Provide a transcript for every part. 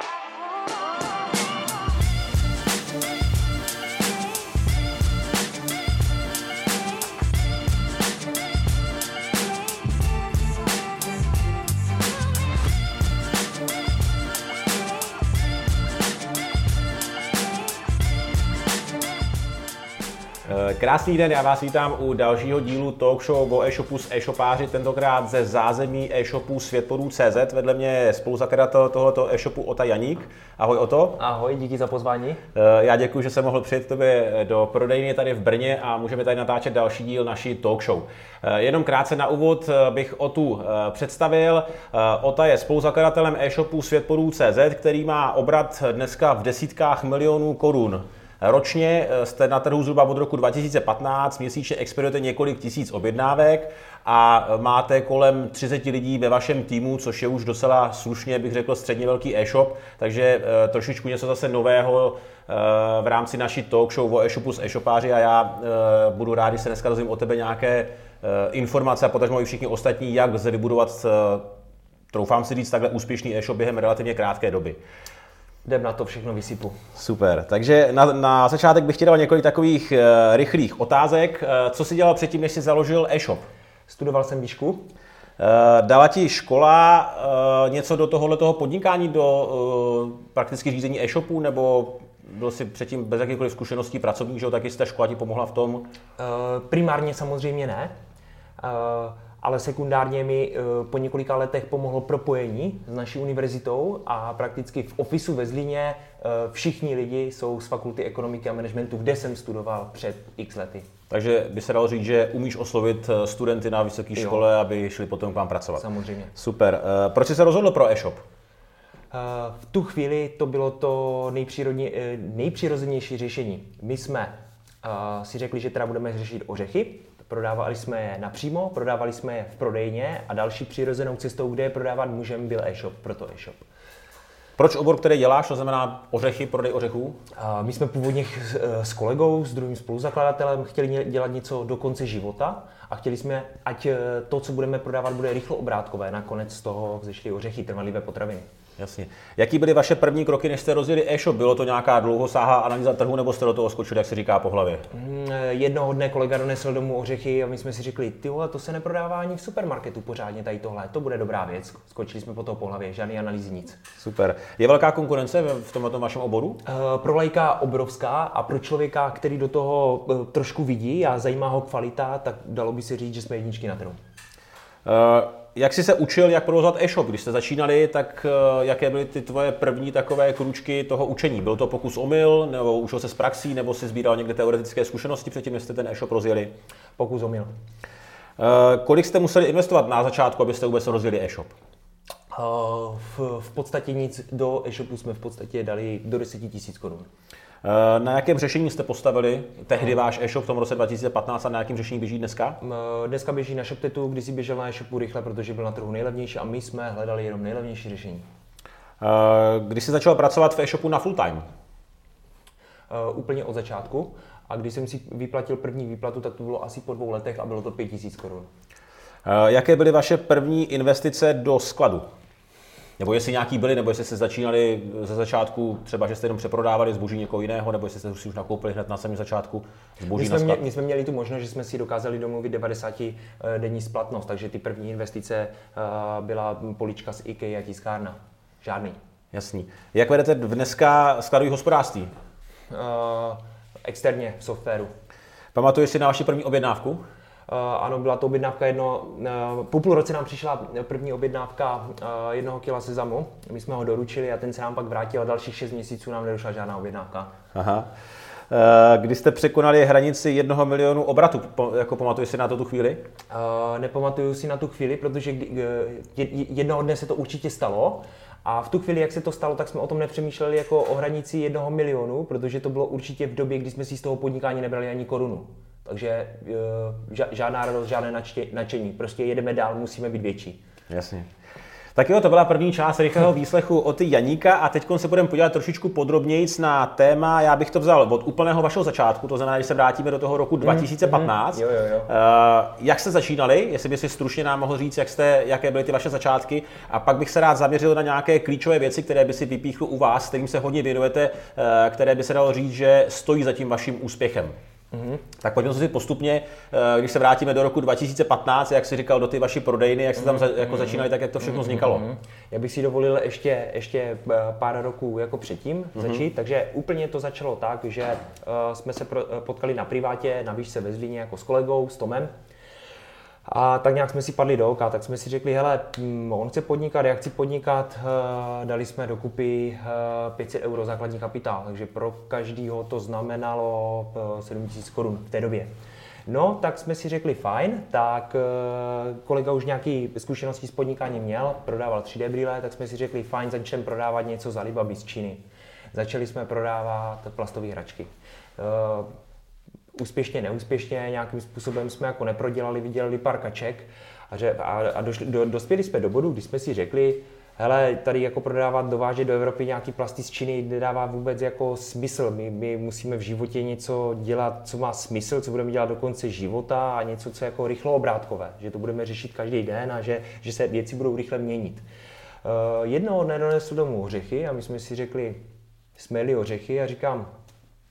Oh, Krásný den, já vás vítám u dalšího dílu talk show o e-shopu s e-shopáři, tentokrát ze zázemí e-shopu Světporů.cz. Vedle mě je spoluzakladatel tohoto e-shopu Ota Janík. Ahoj Oto. Ahoj, díky za pozvání. Eh, já děkuji, že jsem mohl přijet tobě do prodejny tady v Brně a můžeme tady natáčet další díl naší talk show. Eh, jenom krátce na úvod eh, bych Otu představil. Ota je spoluzakladatelem e-shopu Světporů.cz, který má obrat dneska v desítkách milionů korun. Ročně eh, jste na trhu zhruba od roku 2015, měsíčně expedujete několik tisíc objednávek a máte kolem 30 lidí ve vašem týmu, což je už docela slušně, bych řekl, středně velký e-shop, takže eh, trošičku něco zase nového eh, v rámci naší talk show o e-shopu s e-shopáři a já budu rád, když se dneska dozvím o tebe nějaké informace a potažmo i všichni ostatní, jak lze vybudovat, troufám si říct, takhle úspěšný e-shop během relativně krátké doby. Jdem na to všechno vysypu. Super, takže na, na začátek bych ti dal několik takových uh, rychlých otázek. Uh, co jsi dělal předtím, než jsi založil e-shop? Studoval jsem výšku. Uh, dala ti škola uh, něco do tohohle toho podnikání, do uh, prakticky řízení e-shopu, nebo byl jsi předtím bez jakýchkoliv zkušeností pracovník, že taky jsi ta škola ti pomohla v tom? Uh, primárně samozřejmě ne. Uh, ale sekundárně mi eh, po několika letech pomohlo propojení s naší univerzitou a prakticky v ofisu ve Zlíně eh, všichni lidi jsou z fakulty ekonomiky a managementu, kde jsem studoval před x lety. Takže by se dalo říct, že umíš oslovit eh, studenty na vysoké škole, aby šli potom k vám pracovat. Samozřejmě. Super. Proč jsi se rozhodl pro e-shop? V tu chvíli to bylo to nejpřirozenější řešení. My jsme si řekli, že teda budeme řešit ořechy, Prodávali jsme je napřímo, prodávali jsme je v prodejně a další přirozenou cestou, kde je prodávat můžeme, byl e-shop, proto e-shop. Proč obor, který děláš, to znamená ořechy, prodej ořechů? My jsme původně s kolegou, s druhým spoluzakladatelem chtěli dělat něco do konce života a chtěli jsme, ať e, to, co budeme prodávat, bude rychlo obrátkové. Nakonec z toho vzešly ořechy, trvalivé potraviny. Jasně. Jaký byly vaše první kroky, než jste rozjeli e-shop? Bylo to nějaká dlouhosáhlá analýza trhu, nebo jste do toho skočili, jak se říká, po hlavě? Mm, jednoho dne kolega donesl domů ořechy a my jsme si řekli, ty vole, to se neprodává ani v supermarketu pořádně tady tohle, to bude dobrá věc. Skočili jsme po toho po hlavě, žádný analýzy, nic. Super. Je velká konkurence v tomto vašem oboru? Uh, pro lajka obrovská a pro člověka, který do toho uh, trošku vidí a zajímá ho kvalita, tak dalo by se říct, že jsme jedničky na trhu. Uh, jak jsi se učil, jak provozovat e-shop? Když jste začínali, tak uh, jaké byly ty tvoje první takové kručky toho učení? Byl to pokus omyl, nebo učil se z praxí, nebo si sbíral někde teoretické zkušenosti předtím, než jste ten e-shop rozjeli? Pokus omyl. Uh, kolik jste museli investovat na začátku, abyste vůbec rozjeli e-shop? Uh, v, v podstatě nic, do e-shopu jsme v podstatě dali do 10 000 korun. Eh, na jakém řešení jste postavili tehdy váš e-shop v tom roce 2015 a na jakém řešení běží dneska? Eh, dneska běží na ShopTetu, když si běžel na e-shopu rychle, protože byl na trhu nejlevnější a my jsme hledali jenom nejlevnější řešení. Eh, když jsi začal pracovat v e-shopu na full time? Úplně od začátku. A když jsem si vyplatil první výplatu, tak to bylo asi po dvou letech a bylo to 5000 korun. Jaké byly vaše první investice do skladu? Nebo jestli nějaký byli, nebo jestli jste začínali ze začátku, třeba že jste jenom přeprodávali zboží někoho jiného, nebo jestli jste si už nakoupili hned na samém začátku zboží my jsme, mě, my jsme měli tu možnost, že jsme si dokázali domluvit 90 eh, denní splatnost, takže ty první investice eh, byla polička z IKEA a tiskárna. Žádný. Jasný. Jak vedete dneska skladový hospodářství? Uh, externě v softwaru. Pamatuješ si na vaši první objednávku? Eh, ano, byla to objednávka jedno, eh, po půl roce nám přišla první objednávka eh, jednoho kila sezamu, my jsme ho doručili a ten se nám pak vrátil a dalších 6 měsíců nám nedošla žádná objednávka. Aha. Kdy jste překonali hranici jednoho milionu obratu, jako pamatuješ si na to tu chvíli? Uh, nepamatuju si na tu chvíli, protože jednoho dne se to určitě stalo. A v tu chvíli, jak se to stalo, tak jsme o tom nepřemýšleli jako o hranici jednoho milionu, protože to bylo určitě v době, kdy jsme si z toho podnikání nebrali ani korunu. Takže eh, žádná radost, žádné nadšení. Prostě jedeme dál, musíme být větší. Jasně. Tak jo, to byla první část rychlého výslechu od Janíka a teď se budeme podívat trošičku podrobněji na téma, já bych to vzal od úplného vašeho začátku, to znamená, když se vrátíme do toho roku 2015. Mm, jo, jo, jo. Uh, jak jste začínali, jestli by si stručně nám mohl říct, jak jste, jaké byly ty vaše začátky a pak bych se rád zaměřil na nějaké klíčové věci, které by si vypíchl u vás, kterým se hodně věnujete, uh, které by se dalo říct, že stojí za tím vaším úspěchem. Mm-hmm. Tak pojďme si postupně, eh, když se vrátíme do roku 2015, jak jsi říkal, do ty vaší prodejny, jak jste tam mm-hmm. jako začínali, tak jak to všechno vznikalo. Mm-hmm. Já bych si dovolil ještě, ještě eh, pár roků jako předtím mm-hmm. začít, takže úplně to začalo tak, že uh, jsme se potkali na privátě na výšce ve Zlíně jako s kolegou, s Tomem, a tak nějak jsme si padli do oka, tak jsme si řekli, hele, mm, on chce podnikat, já chci podnikat, eh, dali jsme dokupy 500 eh, euro základní kapitál, takže pro každýho to znamenalo 7000 eh, korun v té době. No, tak jsme si řekli fajn, tak kolega už nějaký zkušenosti s podnikáním měl, prodával 3D brýle, tak jsme si řekli fajn, začneme prodávat něco za Alibaba z Číny. Začali jsme prodávat plastové hračky úspěšně, neúspěšně, nějakým způsobem jsme jako neprodělali, vydělali pár kaček a, že, a, a došli, do, dospěli jsme do bodu, kdy jsme si řekli, hele, tady jako prodávat, dovážet do Evropy nějaký plasty z Číny nedává vůbec jako smysl. My, my musíme v životě něco dělat, co má smysl, co budeme dělat do konce života a něco, co je jako rychlo obrátkové, že to budeme řešit každý den a že, že se věci budou rychle měnit. Uh, jednoho dne donesl domů ořechy a my jsme si řekli, jsme jeli ořechy a říkám,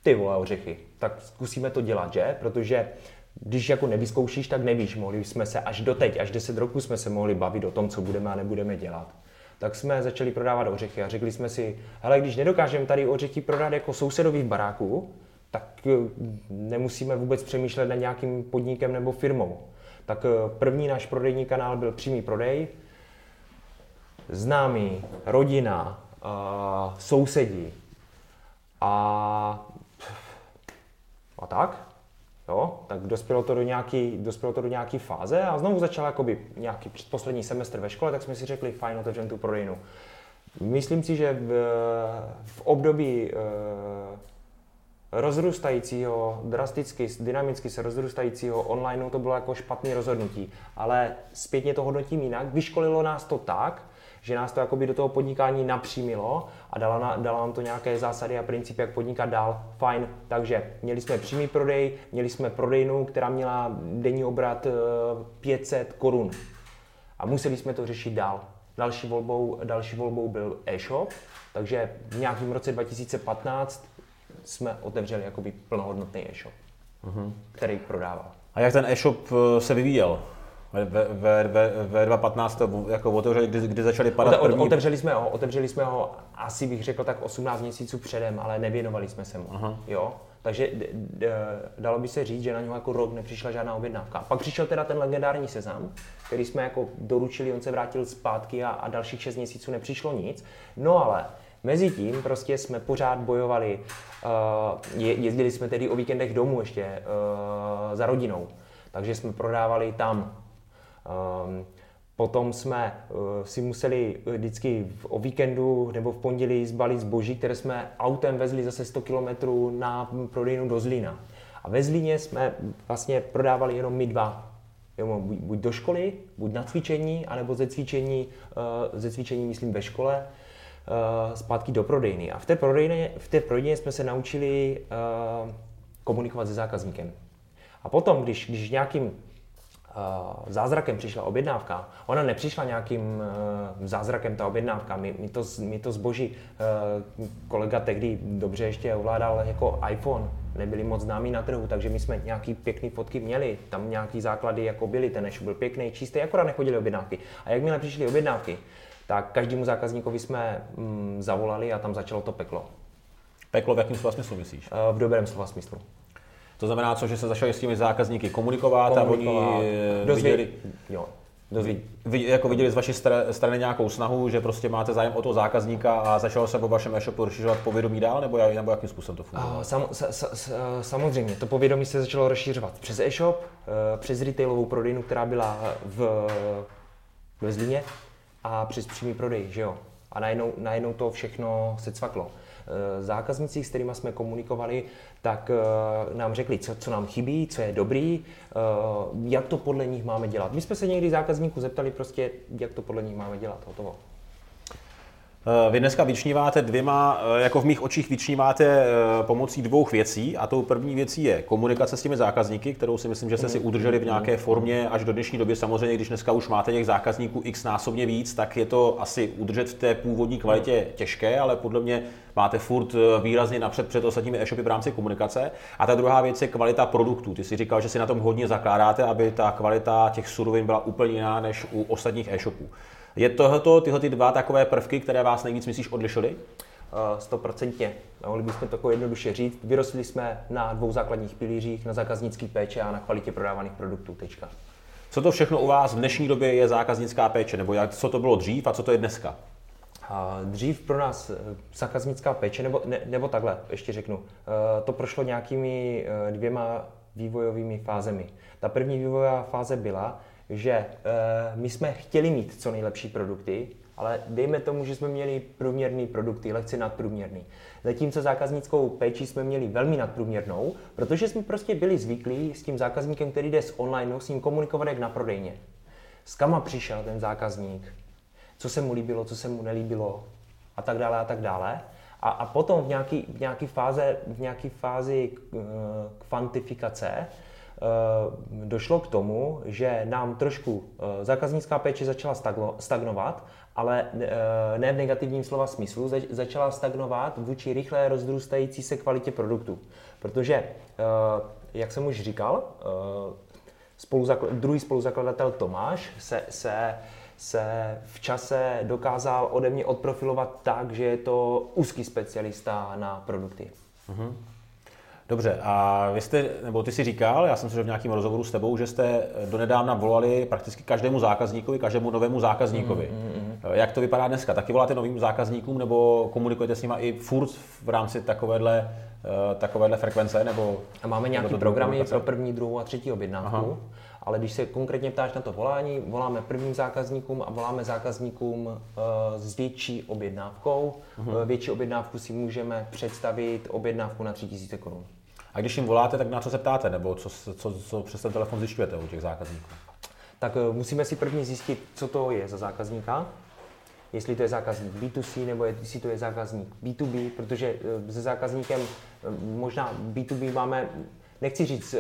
ty vole ořechy, tak zkusíme to dělat, že? Protože když jako nevyzkoušíš, tak nevíš. Mohli jsme se až do teď, až 10 roků jsme se mohli bavit o tom, co budeme a nebudeme dělat. Tak jsme začali prodávat ořechy a řekli jsme si, hele, když nedokážeme tady ořechy prodat jako sousedovi v baráku, tak eh, nemusíme vůbec přemýšlet nad nějakým podnikem nebo firmou. Tak eh, první náš prodejní kanál byl přímý prodej, známý, rodina, sousedí. A a tak. Jo, tak dospělo to do nějaký, dospělo to do nějaký fáze a znovu začal jakoby nějaký poslední semestr ve škole, tak jsme si řekli, fajn, otevřeme tu prodejnu. Myslím si, že v, v období e, rozrůstajícího, drasticky, dynamicky se rozrůstajícího online to bylo jako špatné rozhodnutí. Ale zpětně to hodnotím jinak. Vyškolilo nás to tak, že nás to jakoby do toho podnikání napřímilo a dala, na, dala nám to nějaké zásady a principy, jak podnikat dál. Fajn, takže měli jsme přímý prodej, měli jsme prodejnu, která měla denní obrat 500 eh, korun a museli jsme to řešit dál. Další volbou, další volbou byl e-shop, takže v nějakém roce 2015 jsme otevřeli jakoby plnohodnotný e-shop, uh-huh. který prodával. A jak ten e-shop eh, se vyvíjel? V 2015 jako otevřeli, kdy, kdy začali padat první... Otevřeli jsme ho, otevřeli jsme ho asi bych řekl tak 18 měsíců předem, ale nevěnovali jsme se mu. Aha. Jo? Takže d- d- dalo by se říct, že na něho jako rok nepřišla žádná objednávka. Pak přišel teda ten legendární sezam, který jsme jako doručili, on se vrátil zpátky a, a dalších 6 měsíců nepřišlo nic. No ale Mezi tím prostě jsme pořád bojovali, uh, jezdili jsme tedy o víkendech domů ještě uh, za rodinou, takže jsme prodávali tam Um, Potom jsme uh, si museli vždycky v, o víkendu nebo v pondělí zbalit zboží, které jsme autem vezli zase 100 km na prodejnu do Zlína. A ve Zlíně jsme vlastně prodávali jenom my dva. Jo, buď do školy, buď na cvičení, anebo ze cvičení, uh, ze cvičení myslím ve škole, zpátky do prodejny. A v té prodejně, v té prodejně jsme se naučili komunikovat se zákazníkem. A potom, když, když nějakým zázrakem přišla objednávka. Ona nepřišla nějakým eh, zázrakem, ta objednávka. My, my, to, my to zboží, eh, kolega tehdy dobře ještě ovládal jako iPhone, nebyli moc známí na trhu, takže my jsme nějaký pěkný fotky měli, tam nějaký základy jako byly, ten byl pěkný, čistý, akorát nechodili objednávky. A jakmile přišly objednávky, tak každému zákazníkovi jsme mm, zavolali a tam začalo to peklo. Peklo v jakém slova smyslu myslíš? Eh, v dobrém slova smyslu. To znamená, co, že se začali s těmi zákazníky komunikovat, komunikovat a oni eh, dozvě... viděli, jo. Jako viděli z vaší strany nějakou snahu, že prostě máte zájem o toho zákazníka a začalo se po vašem e-shopu rozšiřovat povědomí dál, nebo, nebo jakým způsobem to funguje? Sam, sa, sa, samozřejmě, to povědomí se začalo rozšiřovat přes e-shop, eh, přes retailovou prodejnu, která byla v, v Zlíně a přes přímý prodej, že jo. A najednou, najednou to všechno se cvaklo. Zákazníci, s kterými jsme komunikovali, tak nám řekli, co, co nám chybí, co je dobrý, jak to podle nich máme dělat. My jsme se někdy zákazníků zeptali prostě, jak to podle nich máme dělat, hotovo. Eh, vy dneska vyčníváte dvěma, eh, jako v mých očích vyčníváte eh, pomocí dvou věcí a tou první věcí je komunikace s těmi zákazníky, kterou si myslím, že jste si udrželi v nějaké formě až do dnešní doby. Samozřejmě, když dneska už máte těch zákazníků x násobně víc, tak je to asi udržet v té původní kvalitě těžké, ale podle mě máte furt výrazně napřed před ostatními e-shopy v rámci komunikace. A ta druhá věc je kvalita produktů. Ty si říkal, že si na tom hodně zakládáte, aby ta kvalita těch surovin byla úplně jiná než u ostatních e-shopů. Je tohoto, tyhle ty dva takové prvky, které vás nejvíc myslíš odlišily? Eh, stoprocentně. Mohli bychom to jednoduše říct. Vyrostli jsme na dvou základních pilířích, na zákaznický péče a na kvalitě prodávaných produktů. Tečka. Co to všechno u vás v dnešní době je zákaznická péče? Nebo jak, co to bylo dřív a co to je dneska? A dřív pro nás eh, zákaznická péče, nebo, ne, nebo takhle, ještě řeknu, eh, to prošlo nějakými dvěma vývojovými fázemi. Ta první vývojová fáze byla, že e, my jsme chtěli mít co nejlepší produkty, ale dejme tomu, že jsme měli průměrný produkty, lehce nadprůměrný. Zatímco zákaznickou péči jsme měli velmi nadprůměrnou, protože jsme prostě byli zvyklí s tím zákazníkem, který jde z online, s ním komunikovat jak na prodejně. S kama přišel ten zákazník, co se mu líbilo, co se mu nelíbilo a tak dále a tak dále. A, a potom v nějaké v nějaký v nějaký fázi uh, kvantifikace Eh, došlo k tomu, že nám trošku eh, zákaznická péče začala stagnovat, ale eh, ne v negativním slova smyslu, začala stagnovat vůči rychle rozrůstající se kvalitě produktu. Protože, jak jsem už říkal, druhý spoluzakladatel Tomáš se, se se v čase dokázal ode mě odprofilovat tak, že je to úzký specialista na produkty. Uh-huh. Dobře, a vy jste, nebo ty si říkal, já jsem se v nějakém rozhovoru s tebou, že jste donedávna volali prakticky každému zákazníkovi, každému novému zákazníkovi. Mm, mm, mm. Jak to vypadá dneska? Taky voláte novým zákazníkům nebo komunikujete s nimi i furt v rámci takovéhle, eh, takovéhle frekvence? Nebo, a máme nějaké programy pro první, druhou a třetí objednávku. Aha. Ale když se konkrétně ptáš na to volání, voláme prvním zákazníkům a voláme zákazníkům s větší objednávkou. Uh-huh. Větší objednávku si můžeme představit objednávku na 3000 korun. A když jim voláte, tak na co se ptáte, nebo co, co, co přes ten telefon zjišťujete u těch zákazníků? Tak uh, musíme si prvně zjistit, co to je za zákazníka, jestli to je zákazník B2C nebo jestli to je zákazník B2B, protože se zákazníkem možná B2B máme nechci říct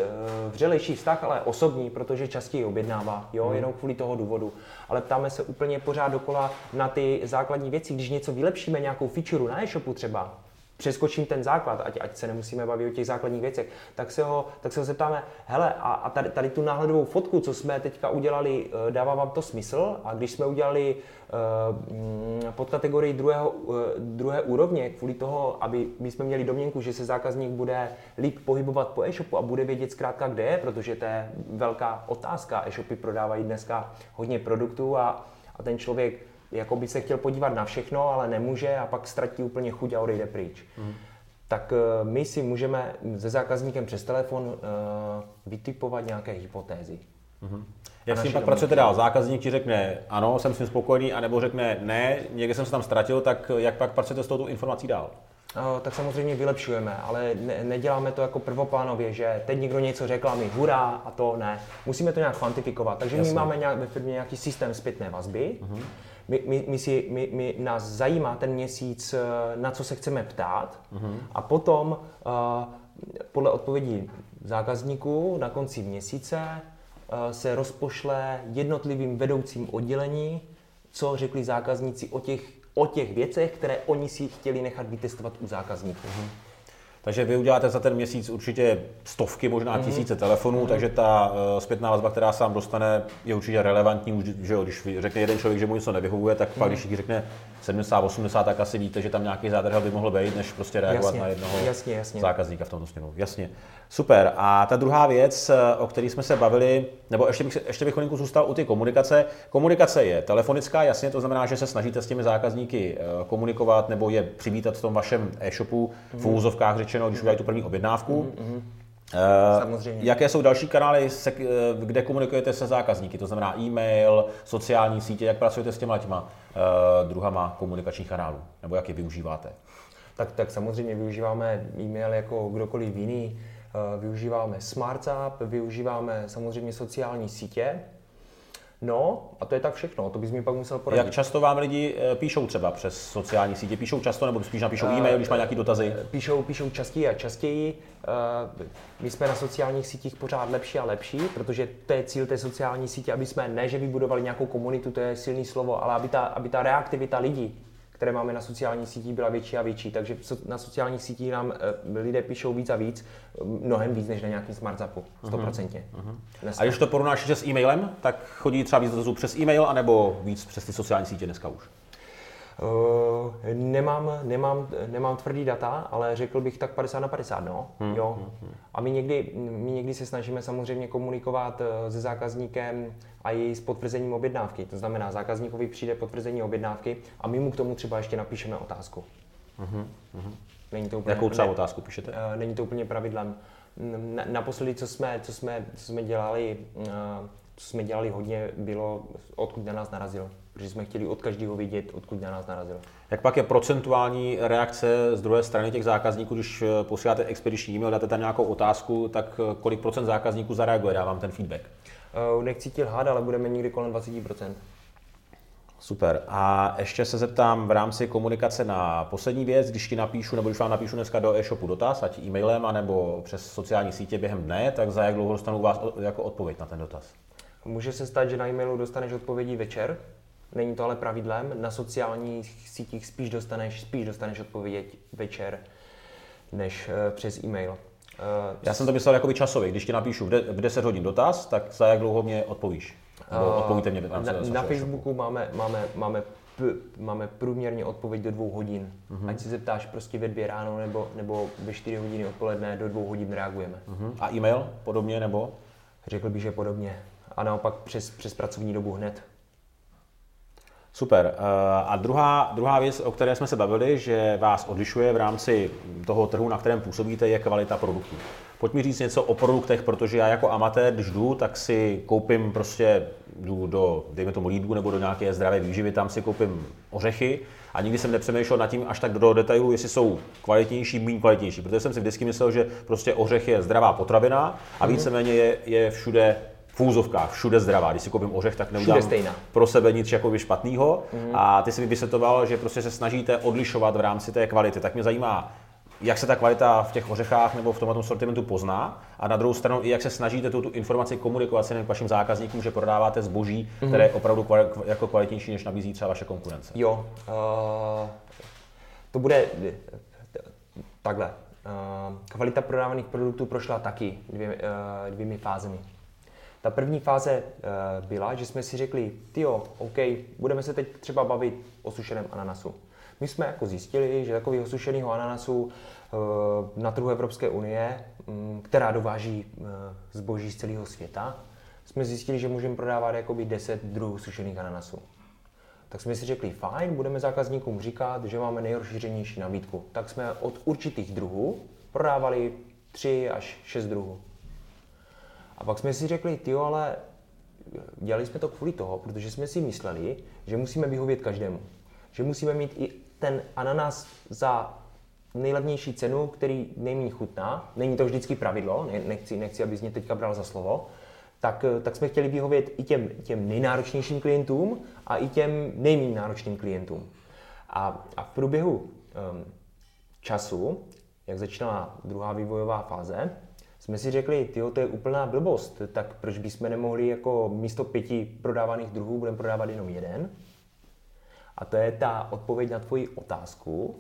vřelejší vztah, ale osobní, protože častěji objednává, jo, hmm. jenom kvůli toho důvodu. Ale ptáme se úplně pořád dokola na ty základní věci, když něco vylepšíme, nějakou feature na e-shopu třeba, přeskočím ten základ, ať, ať se nemusíme bavit o těch základních věcech, tak se ho, tak se ho zeptáme, hele, a, a tady, tady tu náhledovou fotku, co jsme teďka udělali, eh, dává vám to smysl? A když jsme udělali uh, pod kategorii druhého, uh, druhé úrovně, kvůli toho, aby my jsme měli domněnku, že se zákazník bude líp pohybovat po e-shopu a bude vědět zkrátka, kde je, protože to je velká otázka. E-shopy prodávají dneska hodně produktů a, a ten člověk jako by se chtěl podívat na všechno, ale nemůže a pak ztratí úplně chuť a odejde pryč. Mm. Tak eh, my si můžeme se zákazníkem přes telefon uh, vytipovat nějaké hypotézy. Mm-hmm. Jak s tím pak pracujete dál? Zákazník ti řekne ano, jsem s tím spokojený, anebo řekne ne, někde jsem se tam ztratil, tak jak pak pracujete s touto informací dál? Tak samozřejmě vylepšujeme, ale ne, neděláme to jako prvoplánově, že teď někdo něco řekl a my hurá a to ne. Musíme to nějak kvantifikovat. Takže Jasně. my máme nějak, ve firmě nějaký systém zpětné vazby. Uh-huh my, my, my, si, my, my, nás zajímá ten měsíc, eh, na co se chceme ptát uh-huh. a potom uh, podle odpovědí zákazníků na konci měsíce uh, se rozpošle jednotlivým vedoucím oddělení, co řekli zákazníci o těch, o těch věcech, které oni si chtěli nechat vytestovat u zákazníků. Uh-huh. Takže vy uděláte za ten měsíc určitě stovky, možná mm-hmm. tisíce telefonů, mm-hmm. takže ta uh, zpětná vazba, která se vám dostane, je určitě relevantní, že jo, když řekne jeden člověk, že mu něco nevyhovuje, tak mm-hmm. pak když jich řekne 70, 80, tak asi víte, že tam nějaký zádrhel by mohl být, než prostě reagovat jasně, na jednoho jasně, jasně. zákazníka v tomto směru. Jasně. Super. A ta druhá věc, eh, o které jsme se bavili, nebo ještě bych, ještě bych chvilinku zůstal u ty komunikace. Komunikace je telefonická, jasně, to znamená, že se snažíte s těmi zákazníky eh, komunikovat nebo je přivítat v tom vašem e-shopu, mm-hmm. v mhm. úzovkách řečeno, když udělají tu první objednávku. Mm-hmm. Samozřejmě. Jaké jsou další kanály, kde komunikujete se zákazníky? To znamená e-mail, sociální sítě, jak pracujete s těma těma uh, druhama komunikačních kanálů? Nebo jak je využíváte? Tak, tak samozřejmě využíváme e-mail jako kdokoliv jiný, eh, využíváme SmartZap, využíváme samozřejmě sociální sítě, No, a to je tak všechno, to bys mi pak musel poradit. Jak často vám lidi eh, píšou třeba přes sociální sítě? Píšou často nebo spíš napíšou e-mail, když mají nějaké dotazy? Píšou, píšou častěji a častěji. My jsme na sociálních sítích pořád lepší a lepší, protože to je cíl té sociální sítě, aby jsme ne, že vybudovali nějakou komunitu, to je silný slovo, ale aby ta, aby ta reaktivita lidí, které máme na sociálních sítích, byla větší a větší. Takže na sociálních sítích nám eh, lidé píšou víc a víc, mnohem víc než na nějakým smart zapu, 100%. Uh-huh. A když to porovnáš s e-mailem, tak chodí třeba víc dotazů přes e-mail, anebo víc přes ty sociální sítě dneska už? Uh, nemám, nemám, nemám tvrdý data, ale řekl bych tak 50 na 50, no. Hmm, jo. Hmm, hmm. A my někdy, my někdy se snažíme samozřejmě komunikovat eh, se zákazníkem a i s potvrzením objednávky. To znamená, zákazníkovi přijde potvrzení objednávky a my mu k tomu třeba ještě napíšeme otázku. Hmm, hmm. Není to úplně, Jakou třeba ne, otázku píšete? Uh, není to úplně pravidlem. Naposledy, co jsme, co jsme, co jsme dělali, co jsme dělali hodně, bylo, odkud na nás narazil protože jsme chtěli od každého vidět, odkud na nás narazil. Jak pak je procentuální reakce z druhé strany těch zákazníků, když eh, posíláte expediční e-mail, dáte tam nějakou otázku, tak eh, kolik procent zákazníků zareaguje, dávám ten feedback? Uh, nechci ti lhát, ale budeme někdy kolem 20%. Super. A ještě se zeptám v rámci komunikace na poslední věc, když ti napíšu, nebo když vám napíšu dneska do e-shopu dotaz, ať e-mailem, anebo přes sociální sítě během dne, tak za jak dlouho dostanu vás jako odpověď na ten dotaz? Může se stát, že na e-mailu dostaneš odpovědi večer, Není to ale pravidlem. Na sociálních sítích spíš dostaneš, spíš dostaneš odpověď večer než uh, přes e-mail. Uh, Já jsem to myslel jako časově. Když ti napíšu v, de- v 10 hodin dotaz, tak za jak dlouho mě odpovíš? uh, odpovíte mě na, na, na Facebooku máme, máme, máme, p, máme průměrně odpověď do dvou hodin. Uh-huh. Ať se zeptáš prostě ve dvě ráno nebo, nebo ve čtyři hodiny odpoledne, do dvou hodin reagujeme. Uh-huh. A e-mail podobně nebo? Řekl bych, že podobně. A naopak přes, přes pracovní dobu hned. Super. Eh, a druhá, druhá věc, o které jsme se bavili, že vás odlišuje v rámci toho trhu, na kterém působíte, je kvalita produktů. Pojď mi říct něco o produktech, protože já jako amatér, když jdu, tak si koupím prostě, jdu do, dejme tomu lídku nebo do nějaké zdravé výživy, tam si koupím ořechy a nikdy jsem nepřemýšlel nad tím až tak do detailu, jestli jsou kvalitnější, méně kvalitnější, protože jsem si vždycky myslel, že prostě ořech je zdravá potravina a mhm. víceméně je, je všude v úzovkách, všude zdravá. Když si koupím ořech, tak neudělám pro sebe nic jako špatného. Mm. A ty si mi vysvětoval, že prostě se snažíte odlišovat v rámci té kvality. Tak mě zajímá, jak se ta kvalita v těch ořechách nebo v tomto sortimentu pozná a na druhou stranu i jak se snažíte tu, tu informaci komunikovat s vašim zákazníkům, že prodáváte zboží, mm-hmm. které je opravdu kvali, jako kvalitnější, než nabízí třeba vaše konkurence. Jo, uh, to bude takhle. Uh, kvalita prodávaných produktů prošla taky dvě, uh, dvěmi fázemi. Ta první fáze uh, byla, že jsme si řekli, jo, OK, budeme se teď třeba bavit o sušeném ananasu. My jsme jako zjistili, že takového sušeného ananasu uh, na trhu Evropské unie, um, která dováží uh, zboží z celého světa, jsme zjistili, že můžeme prodávat jakoby 10 druhů sušených ananasů. Tak jsme si řekli, fajn, budeme zákazníkům říkat, že máme nejrozšířenější nabídku. Tak jsme od určitých druhů prodávali 3 až 6 druhů. A pak jsme si řekli, ty ale dělali jsme to kvůli toho, protože jsme si mysleli, že musíme vyhovět každému. Že musíme mít i ten ananas za nejlevnější cenu, který nejméně chutná. Není to vždycky pravidlo, nechci, nechci abys mě teďka bral za slovo. Tak, tak jsme chtěli vyhovět i těm, těm nejnáročnějším klientům a i těm nejméně náročným klientům. A, a v průběhu um, času, jak začínala druhá vývojová fáze, jsme si řekli, ty to je úplná blbost, tak proč bychom nemohli jako místo pěti prodávaných druhů budeme prodávat jenom jeden? A to je ta odpověď na tvoji otázku,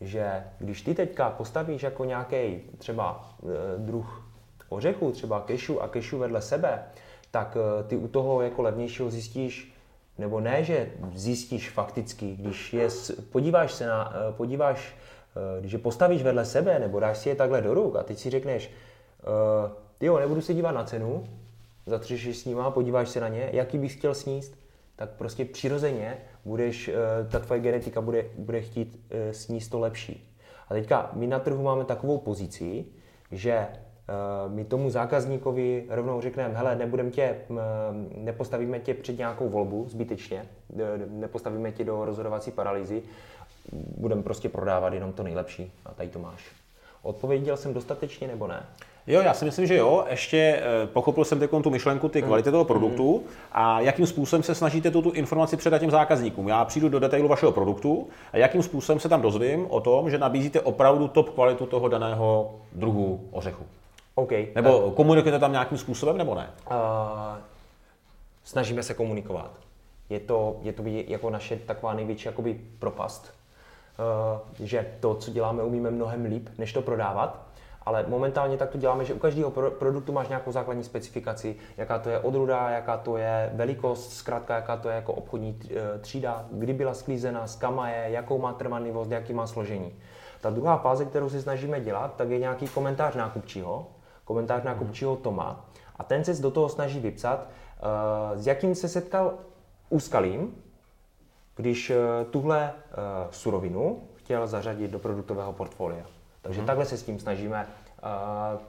že když ty teďka postavíš jako nějaký třeba e, druh ořechu, třeba kešu a kešu vedle sebe, tak e, ty u toho jako levnějšího zjistíš, nebo ne, že zjistíš fakticky, když je, podíváš se na, e, podíváš, když je postavíš vedle sebe, nebo dáš si je takhle do ruk a teď si řekneš, uh, jo, nebudu se dívat na cenu, zatřešíš s nima, podíváš se na ně, jaký bys chtěl sníst, tak prostě přirozeně budeš, uh, ta tvoje genetika bude, bude chtít uh, sníst to lepší. A teďka my na trhu máme takovou pozici, že my tomu zákazníkovi rovnou řekneme, hele, nebudem tě, uh, nepostavíme tě před nějakou volbu zbytečně, nepostavíme tě do rozhodovací paralýzy, budeme prostě prodávat jenom to nejlepší a tady to máš. Odpověděl jsem dostatečně nebo ne? Jo, já si myslím, že jo. Ještě eh, pochopil jsem teď tu myšlenku, ty kvality toho produktu a jakým způsobem se snažíte tu informaci předat těm zákazníkům. Já přijdu do detailu vašeho produktu a jakým způsobem se tam dozvím o tom, že nabízíte opravdu top kvalitu toho daného druhu ořechu. OK. Nebo komunikujete tam nějakým způsobem, nebo ne? Uh, snažíme se komunikovat. Je to, je to jako naše taková největší jakoby propast, uh, že to, co děláme, umíme mnohem líp, než to prodávat. Ale momentálně tak to děláme, že u každého pro- produktu máš nějakou základní specifikaci, jaká to je odruda, jaká to je velikost, zkrátka jaká to je jako obchodní eh, třída, kdy byla sklízena, z kama je, jakou má trvanlivost, jaký má složení. Ta druhá fáze, kterou si snažíme dělat, tak je nějaký komentář nákupčího, komentář nákupčího Toma a ten se do toho snaží vypsat, uh, s jakým se setkal úskalím, když uh, tuhle uh, surovinu chtěl zařadit do produktového portfolia. Takže hmm. takhle se s tím snažíme uh,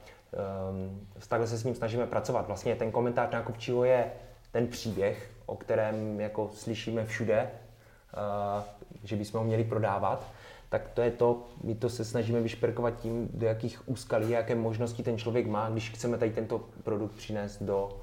um, takhle se s ním snažíme pracovat. Vlastně ten komentář nákupčího je ten příběh, o kterém jako slyšíme všude, uh, že bychom ho měli prodávat, tak to je to, my to se snažíme vyšperkovat tím, do jakých úskalí, jaké možnosti ten člověk má, když chceme tady tento produkt přinést do,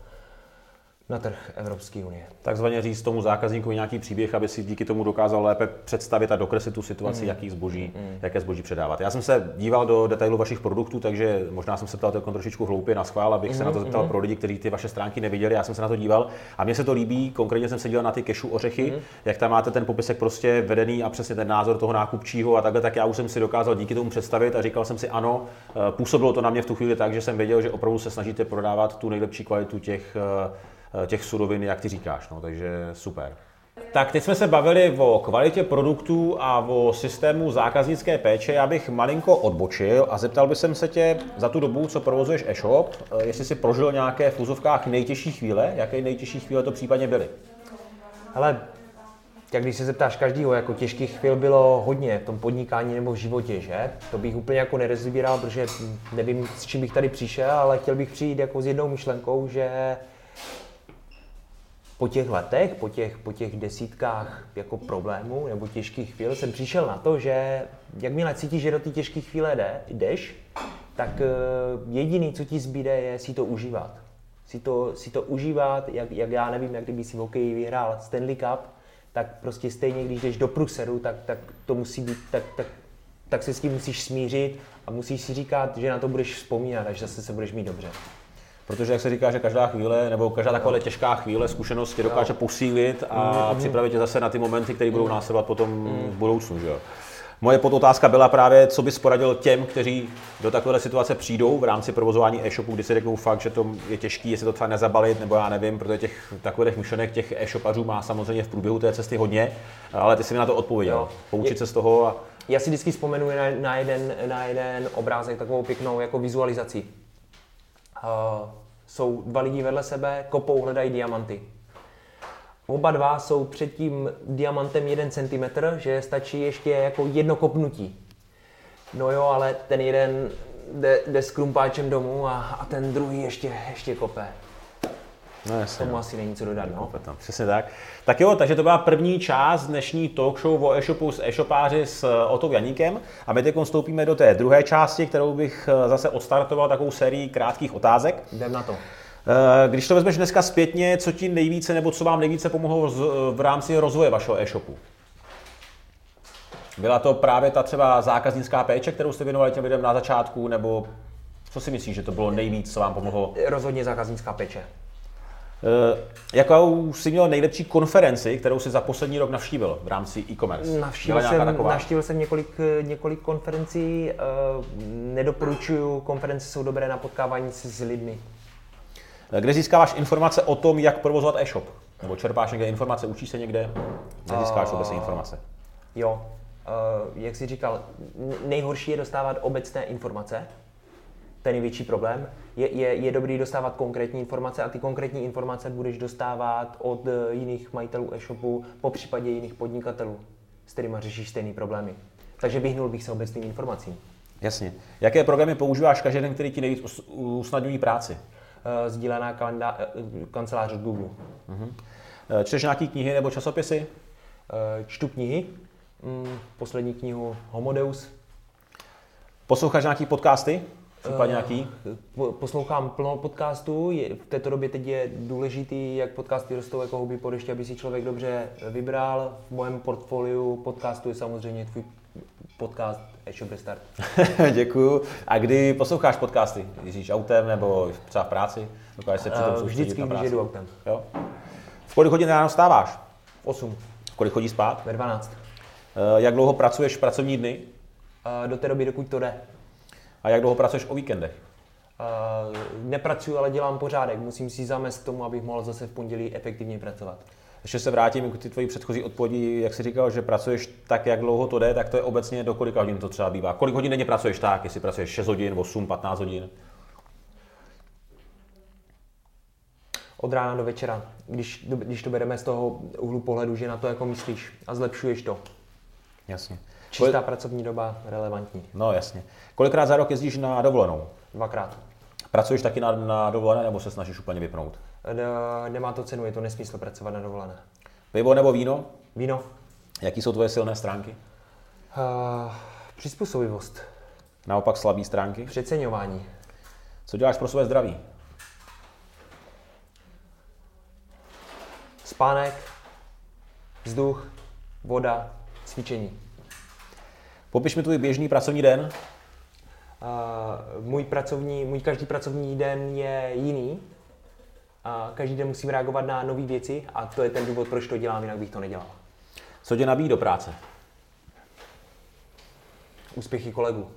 na trh Evropské unie. Takzvaně říct tomu zákazníkovi nějaký příběh, aby si díky tomu dokázal lépe představit a dokreslit tu situaci, mm. jaký zboží, mm. jaké zboží předávat. Já jsem se díval do detailu vašich produktů, takže možná jsem se ptal jako trošičku hloupě na schvál, abych mm. se na to hmm, zeptal mm. pro lidi, kteří ty vaše stránky neviděli. Já jsem se na to díval a mně se to líbí. Konkrétně jsem se díval na ty kešu ořechy, mm. jak tam máte ten popisek prostě vedený a přesně ten názor toho nákupčího a takhle, tak já už jsem si dokázal díky tomu představit a říkal jsem si ano, eh, působilo to na mě v tu chvíli tak, že jsem věděl, že opravdu se snažíte prodávat tu nejlepší kvalitu těch Eh, těch surovin, jak ty říkáš, no, takže super. Tak teď jsme se bavili o kvalitě produktů a o systému zákaznické péče. Já bych malinko odbočil a zeptal bych se tě za tu dobu, co provozuješ e-shop, eh, jestli si prožil nějaké v úzovkách nejtěžší chvíle, jaké nejtěžší chvíle to případně byly? Ale jak když se zeptáš každého, jako těžkých chvíl bylo hodně v tom podnikání nebo v životě, že? To bych úplně jako nerezbíral, protože nevím, s čím bych tady přišel, ale chtěl bych přijít jako s jednou myšlenkou, že po těch letech, po těch, po těch desítkách jako problémů nebo těžkých chvíl jsem přišel na to, že jakmile cítíš, že do té těžké chvíle jde, jdeš, tak eh, jediný, co ti zbýde, je si to užívat. Si to, si to užívat, jak, jak já nevím, jak kdyby si v hokeji vyhrál Stanley Cup, tak prostě stejně, když jdeš do pruseru, tak, tak to musí být, tak, tak, tak se s tím musíš smířit a musíš si říkat, že na to budeš vzpomínat, až zase se budeš mít dobře. Protože, jak se říká, že každá chvíle, nebo každá taková těžká chvíle zkušenost tě dokáže posílit a mm, připravit tě zase na ty momenty, které budou následovat potom mm. v budoucnu. Že? Moje podotázka byla právě, co bys poradil těm, kteří do takové situace přijdou v rámci provozování e-shopu, kdy si řeknou fakt, že to je těžké, jestli to třeba nezabalit, nebo já nevím, protože těch takových myšlenek těch e-shopařů má samozřejmě v průběhu té cesty hodně, ale ty si mi na to odpověděl. Jo. Poučit je, se z toho. A... Já si vždycky vzpomenu na, na, jeden, na jeden obrázek, takovou pěknou jako vizualizaci. Uh, jsou dva lidi vedle sebe, kopou, hledají diamanty. Oba dva jsou před tím diamantem jeden centimetr, že stačí ještě jako jedno kopnutí. No jo, ale ten jeden jde, jde s krumpáčem domů a, a ten druhý ještě, ještě kope. No jasně. Tomu no. asi není co dodat, no. Tam, přesně tak. Tak jo, takže to byla první část dnešní talk show o e-shopu s e-shopáři s eh, Otou Janíkem a my teď vstoupíme do té druhé části, kterou bych eh, zase odstartoval takovou sérii krátkých otázek. Jdem na to. Eh, když to vezmeš dneska zpětně, co ti nejvíce nebo co vám nejvíce pomohlo v rámci rozvoje vašeho e-shopu? Byla to právě ta třeba zákaznická péče, kterou jste věnovali těm lidem na začátku, nebo co si myslíš, že to bylo nejvíc, co vám pomohlo? Rozhodně zákaznická péče. Uh, jakou jsi měl nejlepší konferenci, kterou jsi za poslední rok navštívil v rámci e-commerce? Navštívil jsem, navštívil jsem několik, několik konferencí. Uh, nedoporučuju, konference jsou dobré na potkávání se s lidmi. Eh, kde získáváš informace o tom, jak provozovat e-shop? Nebo čerpáš někde informace, učíš se někde? Kde získáš uh, obecné informace? Jo, jak jsi říkal, nejhorší je dostávat obecné informace, ten největší problém. Je, je, je dobrý dostávat konkrétní informace a ty konkrétní informace budeš dostávat od eh, jiných majitelů e-shopu, po případě jiných podnikatelů, s kterými řešíš stejné problémy. Takže vyhnul bych se obecným informacím. Jasně. Jaké programy používáš každý den, který ti nejvíc usnadňují práci? Uh, sdílená kalenda, uh, kancelář od Google. Uh-huh. Čteš nějaké knihy nebo časopisy? Čtu knihy. Mm, poslední knihu Homodeus. Posloucháš nějaký podcasty? Případně nějaký? Po- Poslouchám plno podcastů. Je, v této době teď je důležitý, jak podcasty rostou jako houby po dešti, aby si člověk dobře vybral. V mém portfoliu podcastů je samozřejmě tvůj podcast e-shop Restart. Děkuju. A kdy posloucháš podcasty? Jezdíš autem nebo třeba v práci? Dokážeš se přitom Eh, soustředit Vždycky, když jedu autem. Jo? V kolik hodin ráno stáváš? 8, V kolik chodíš spát? ve 12. Eh, Jak dlouho pracuješ v pracovní dny? Eh, Do té doby, dokud to jde. A jak dlouho pracuješ o víkendech? Eh, Nepracuji, ale dělám pořádek. Musím si zamést tomu, abych mohl zase v pondělí efektivně pracovat. Ještě se vrátím k ty tvojí předchozí odpovědi, jak jsi říkal, že pracuješ tak, jak dlouho to jde, tak to je obecně do kolika hodin to třeba bývá. Kolik hodin denně pracuješ tak, jestli pracuješ 6 hodin, 8, 15 hodin? Od rána do večera, když, když to bereme z toho úhlu pohledu, že na to jako myslíš a zlepšuješ to. Jasně. Čistá pracovní doba relevantní. No jasně. Kolikrát za rok jezdíš na dovolenou? Dvakrát. Pracuješ taky na, na dovolené nebo se snažíš úplně vypnout? Ne- Nemá to cenu, je to nesmysl pracovat na dovolené. Pivo nebo víno? Víno. Jaký jsou tvoje silné stránky? Uh, přizpůsobivost. Naopak slabé stránky? Přeceňování. Co děláš pro své zdraví? Spánek. Vzduch. Voda. Cvičení. Popiš mi tvůj běžný pracovní den. Uh, můj, pracovní, můj každý pracovní den je jiný. A každý den musím reagovat na nové věci a to je ten důvod, proč to dělám, jinak bych to nedělal. Co tě nabíjí do práce? Úspěchy kolegů.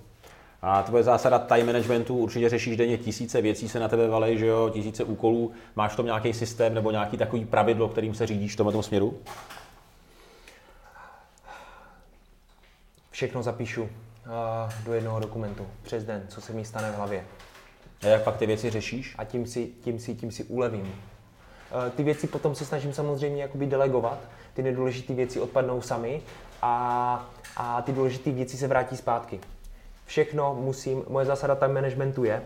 A tvoje zásada time managementu, určitě řešíš denně tisíce věcí, se na tebe valej, že jo, tisíce úkolů. Máš v tom nějaký systém nebo nějaký takový pravidlo, kterým se řídíš v tomhle směru? Všechno zapíšu do jednoho dokumentu přes den, co se mi stane v hlavě. A jak pak ty věci řešíš? A tím si, tím si, tím si ulevím. Ty věci potom se snažím samozřejmě jakoby delegovat. Ty nedůležité věci odpadnou sami a, a ty důležité věci se vrátí zpátky. Všechno musím, moje zásada time managementu je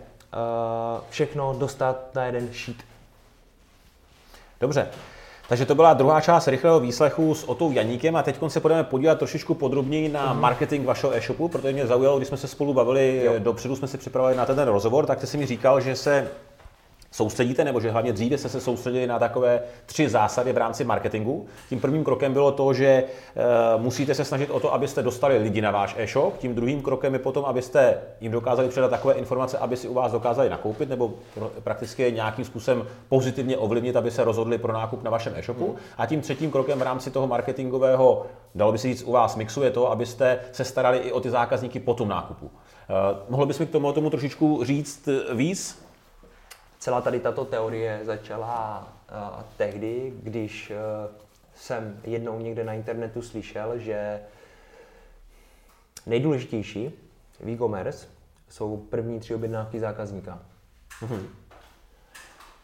všechno dostat na jeden sheet. Dobře. Takže to byla druhá část rychlého výslechu s Otou Janíkem a teď se budeme podívat trošičku podrobněji na marketing vašeho e-shopu, protože mě zaujalo, když jsme se spolu bavili, Jo. dopředu jsme si připravili na ten rozhovor, tak ty jsi mi říkal, že se soustředíte, nebo že hlavně dříve jste se soustředili na takové tři zásady v rámci marketingu. Tím prvním krokem bylo to, že e, musíte se snažit o to, abyste dostali lidi na váš e-shop. Tím druhým krokem je potom, abyste jim dokázali předat takové informace, aby si u vás dokázali nakoupit, nebo prakticky nějakým způsobem pozitivně ovlivnit, aby se rozhodli pro nákup na vašem e-shopu. A tím třetím krokem v rámci toho marketingového, dalo by se říct, u vás mixu je to, abyste se starali i o ty zákazníky po tom nákupu. E, mohl bys mi k tomu, tomu trošičku říct víc? Celá tady tato teorie začala uh, tehdy, když uh, jsem jednou někde na internetu slyšel, že nejdůležitější v e-commerce jsou první tři objednávky zákazníka. Mhm.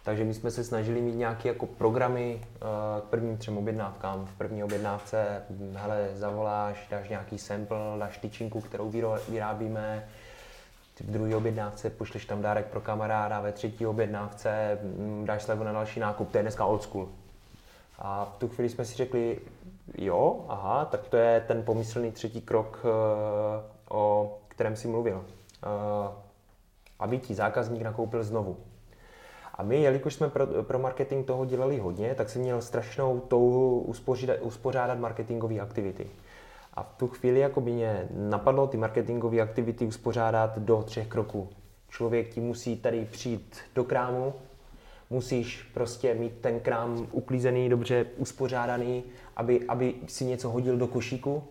Takže my jsme se snažili mít nějaké jako programy uh, k prvním třem objednávkám. V první objednávce, hm, hele, zavoláš, dáš nějaký sample, dáš tyčinku, kterou vyro- vyrábíme, v druhé objednávce pošleš tam dárek pro kamaráda, ve třetí objednávce hm, dáš slevu na další nákup, to je dneska old school. A v tu chvíli jsme si řekli, jo, aha, tak to je ten pomyslný třetí krok, eh, o kterém si mluvil. Eh, Aby ti zákazník nakoupil znovu. A my, jelikož jsme pro, pro marketing toho dělali hodně, tak jsem měl strašnou touhu uspořádat, uspořádat marketingové aktivity. A v tu chvíli jako by mě napadlo ty marketingové aktivity uspořádat do třech kroků. Člověk ti musí tady přijít do krámu, musíš prostě mít ten krám uklízený, dobře uspořádaný, aby, aby si něco hodil do košíku.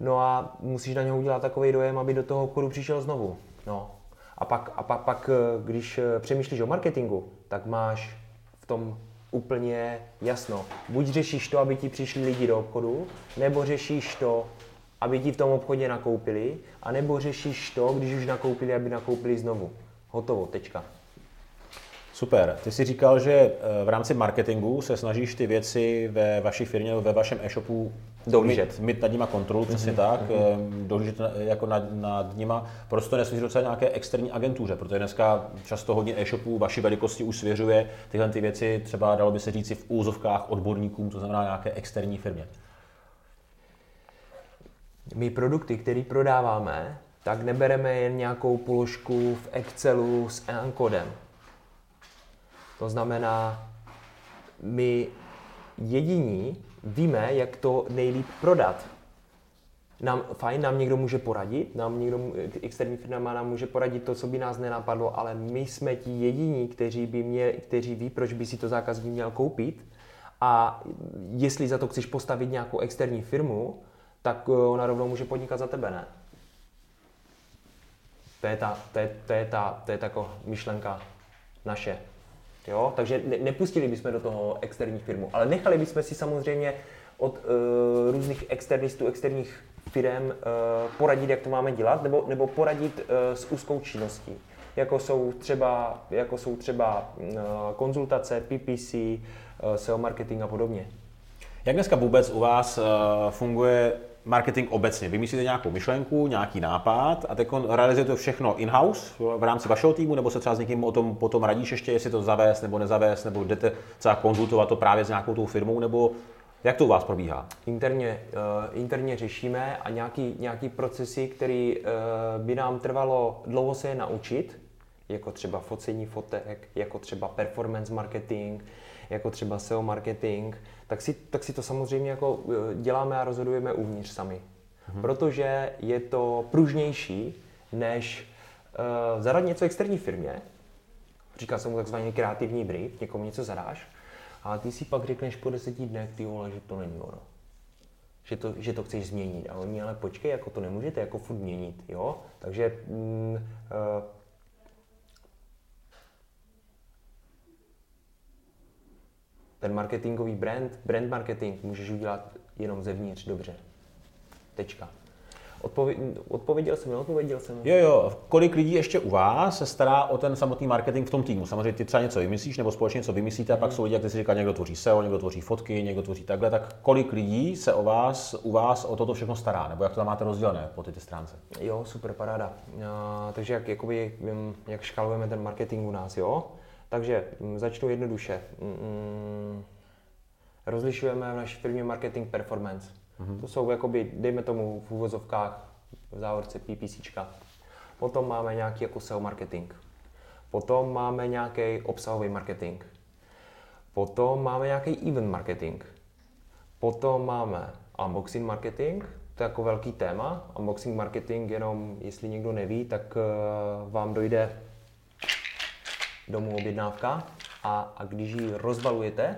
No a musíš na něho udělat takový dojem, aby do toho obchodu přišel znovu. No. A pak, a pak, pak, když eh, přemýšlíš o marketingu, tak máš v tom úplně jasno. Buď řešíš to, aby ti přišli lidi do obchodu, nebo řešíš to, aby ti v tom obchodě nakoupili, a nebo řešíš to, když už nakoupili, aby nakoupili znovu. Hotovo, tečka. Super. Ty jsi říkal, že eh, v rámci marketingu se snažíš ty věci ve vaší firmě, ve vašem e-shopu Dohlížet. Mít, mít nad nima kontrolu, přesně tak, mm-hmm. dohlížet jako nad, nad nima. Proč to nesvěříš docela nějaké externí agentuře, protože dneska často hodně e-shopů vaší velikosti už svěřuje tyhle ty věci, třeba dalo by se říci v úzovkách odborníkům, to znamená nějaké externí firmě. My produkty, které prodáváme, tak nebereme jen nějakou položku v Excelu s EAN kodem. To znamená, my jediní víme, jak to nejlíp prodat. Nám, fajn, nám někdo může poradit, nám někdo, externí firma nám může poradit to, co by nás nenapadlo, ale my jsme ti jediní, kteří, by mě, kteří ví, proč by si to zákazník měl koupit a jestli za to chceš postavit nějakou externí firmu, tak eh, ona rovnou může podnikat za tebe, ne? To je ta, to je, to je ta, to je ta jako myšlenka naše. Jo? Takže ne, nepustili bychom do toho externí firmu, ale nechali bychom si samozřejmě od uh, různých externistů, externích firm uh, poradit, jak to máme dělat, nebo, nebo poradit uh, s úzkou činností. Jako jsou třeba, jako jsou třeba uh, konzultace, PPC, uh, SEO marketing a podobně. Jak dneska vůbec u vás funguje marketing obecně. Vymyslíte nějakou myšlenku, nějaký nápad a teď realizujete všechno in-house v rámci vašeho týmu, nebo se třeba s někým o tom potom radíš ještě, jestli to zavést nebo nezavést, nebo jdete třeba konzultovat to právě s nějakou tou firmou, nebo jak to u vás probíhá? Interně, uh, interně řešíme a nějaký, nějaký procesy, které uh, by nám trvalo dlouho se je naučit, jako třeba focení fotek, jako třeba performance marketing, jako třeba SEO marketing, tak si, tak si to samozřejmě jako eh, děláme a rozhodujeme uvnitř sami. Mhm. Protože je to pružnější, než uh, zadat něco externí firmě, říká se mu takzvaný kreativní brief, někomu něco zadáš, a ty si pak řekneš po deseti dnech, ty vole, že to není ono. Že to, že to chceš změnit. A oni, ale počkej, jako to nemůžete jako furt měnit, jo? Takže mm, uh, ten marketingový brand, brand marketing můžeš udělat jenom zevnitř dobře. Tečka. Odpověd, odpověděl jsem, neodpověděl jsem. Jo, jo. Kolik lidí ještě u vás se stará o ten samotný marketing v tom týmu? Samozřejmě ty třeba něco vymyslíš nebo společně něco vymyslíte a pak mhm. jsou lidi, jak ty si říkal, někdo tvoří SEO, někdo tvoří fotky, někdo tvoří takhle. Tak kolik lidí se o vás, u vás o toto všechno stará? Nebo jak to tam máte rozdělené po ty stránce? Jo, super, paráda. A, takže jak, jakoby, jak škálujeme ten marketing u nás, jo? Takže mm, začnu jednoduše. Mm, mm, rozlišujeme v naší firmě marketing performance. Mm-hmm. To jsou, jakoby, dejme tomu v úvozovkách, v závorce PPCčka. Potom máme nějaký jako SEO marketing. Potom máme nějaký obsahový marketing. Potom máme nějaký event marketing. Potom máme unboxing marketing, to je jako velký téma. Unboxing marketing, jenom jestli někdo neví, tak uh, vám dojde domů objednávka a, a když ji rozvalujete,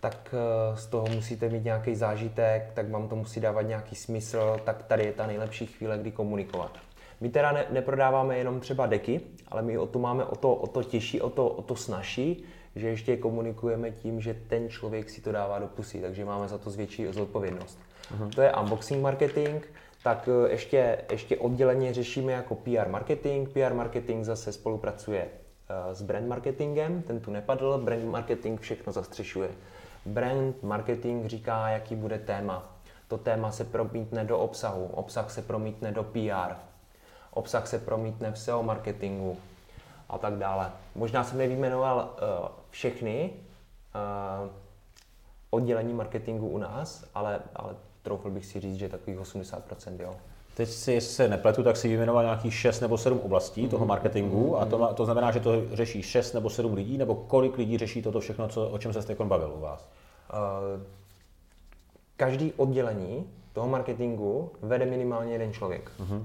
tak eh, z toho musíte mít nějaký zážitek, tak vám to musí dávat nějaký smysl, tak tady je ta nejlepší chvíle, kdy komunikovat. My teda ne, neprodáváme jenom třeba deky, ale my o to máme o to, o to těžší, o to, o to snažší, že ještě komunikujeme tím, že ten člověk si to dává do pusy, takže máme za to zvětší zodpovědnost. Uh-huh. To je unboxing marketing, tak eh, ještě, ještě odděleně řešíme jako PR marketing. PR marketing zase spolupracuje eh, s brand marketingem, ten tu nepadl, brand marketing všechno zastřešuje. Brand marketing říká, jaký bude téma. To téma se promítne do obsahu, obsah se promítne do PR, obsah se promítne v SEO marketingu a tak dále. Možná jsem nevyjmenoval uh, všechny uh, oddělení marketingu u nás, ale, ale troufl bych si říct, že takových 80%, jo. Teď si, jestli se nepletu, tak si vyjmenoval nějakých 6 nebo 7 oblastí mm-hmm. toho mhm. marketingu a to, to znamená, že to řeší 6 nebo 7 lidí, nebo kolik lidí řeší toto všechno, co, o čem se teď bavil u vás? Uh, každý oddělení toho marketingu vede minimálně jeden člověk. Mm-hmm.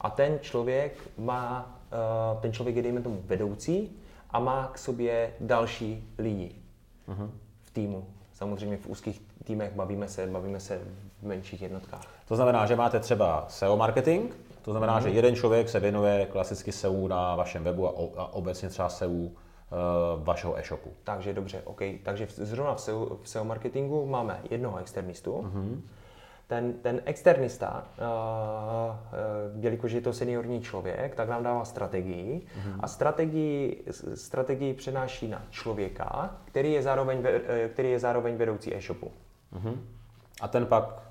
A ten člověk má, uh, ten člověk je dejme tomu vedoucí a má k sobě další lidi mm-hmm. v týmu. Samozřejmě v úzkých týmech bavíme se, bavíme se v menších jednotkách. To znamená, že máte třeba SEO marketing, to znamená, mm-hmm. že jeden člověk se věnuje klasicky SEO na vašem webu a, a obecně třeba SEO uh, vašeho e-shopu. Takže dobře, OK. Takže zrovna v SEO, v SEO marketingu máme jednoho externistu. Mm-hmm. Ten, ten externista, uh, uh, jelikož je to seniorní člověk, tak nám dává strategii mm-hmm. a strategii, strategii přenáší na člověka, který je zároveň, který je zároveň vedoucí e-shopu. Mm-hmm. A ten pak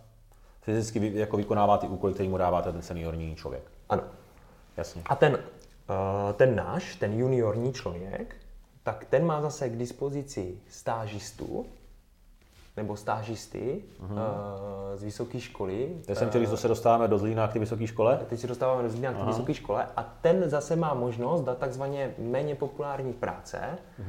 fyzicky jako vykonává ty úkoly, který mu dává ten seniorní člověk. Ano. Jasně. A ten, uh, ten náš, ten juniorní člověk, tak ten má zase k dispozici stážistu, nebo stážisty uh, z vysoké školy. Teď jsem chtěl, že se dostáváme do Zlína k ty vysoké škole. Teď se dostáváme do Zlína k té vysoké škole a ten zase má možnost dát takzvaně méně populární práce, uh,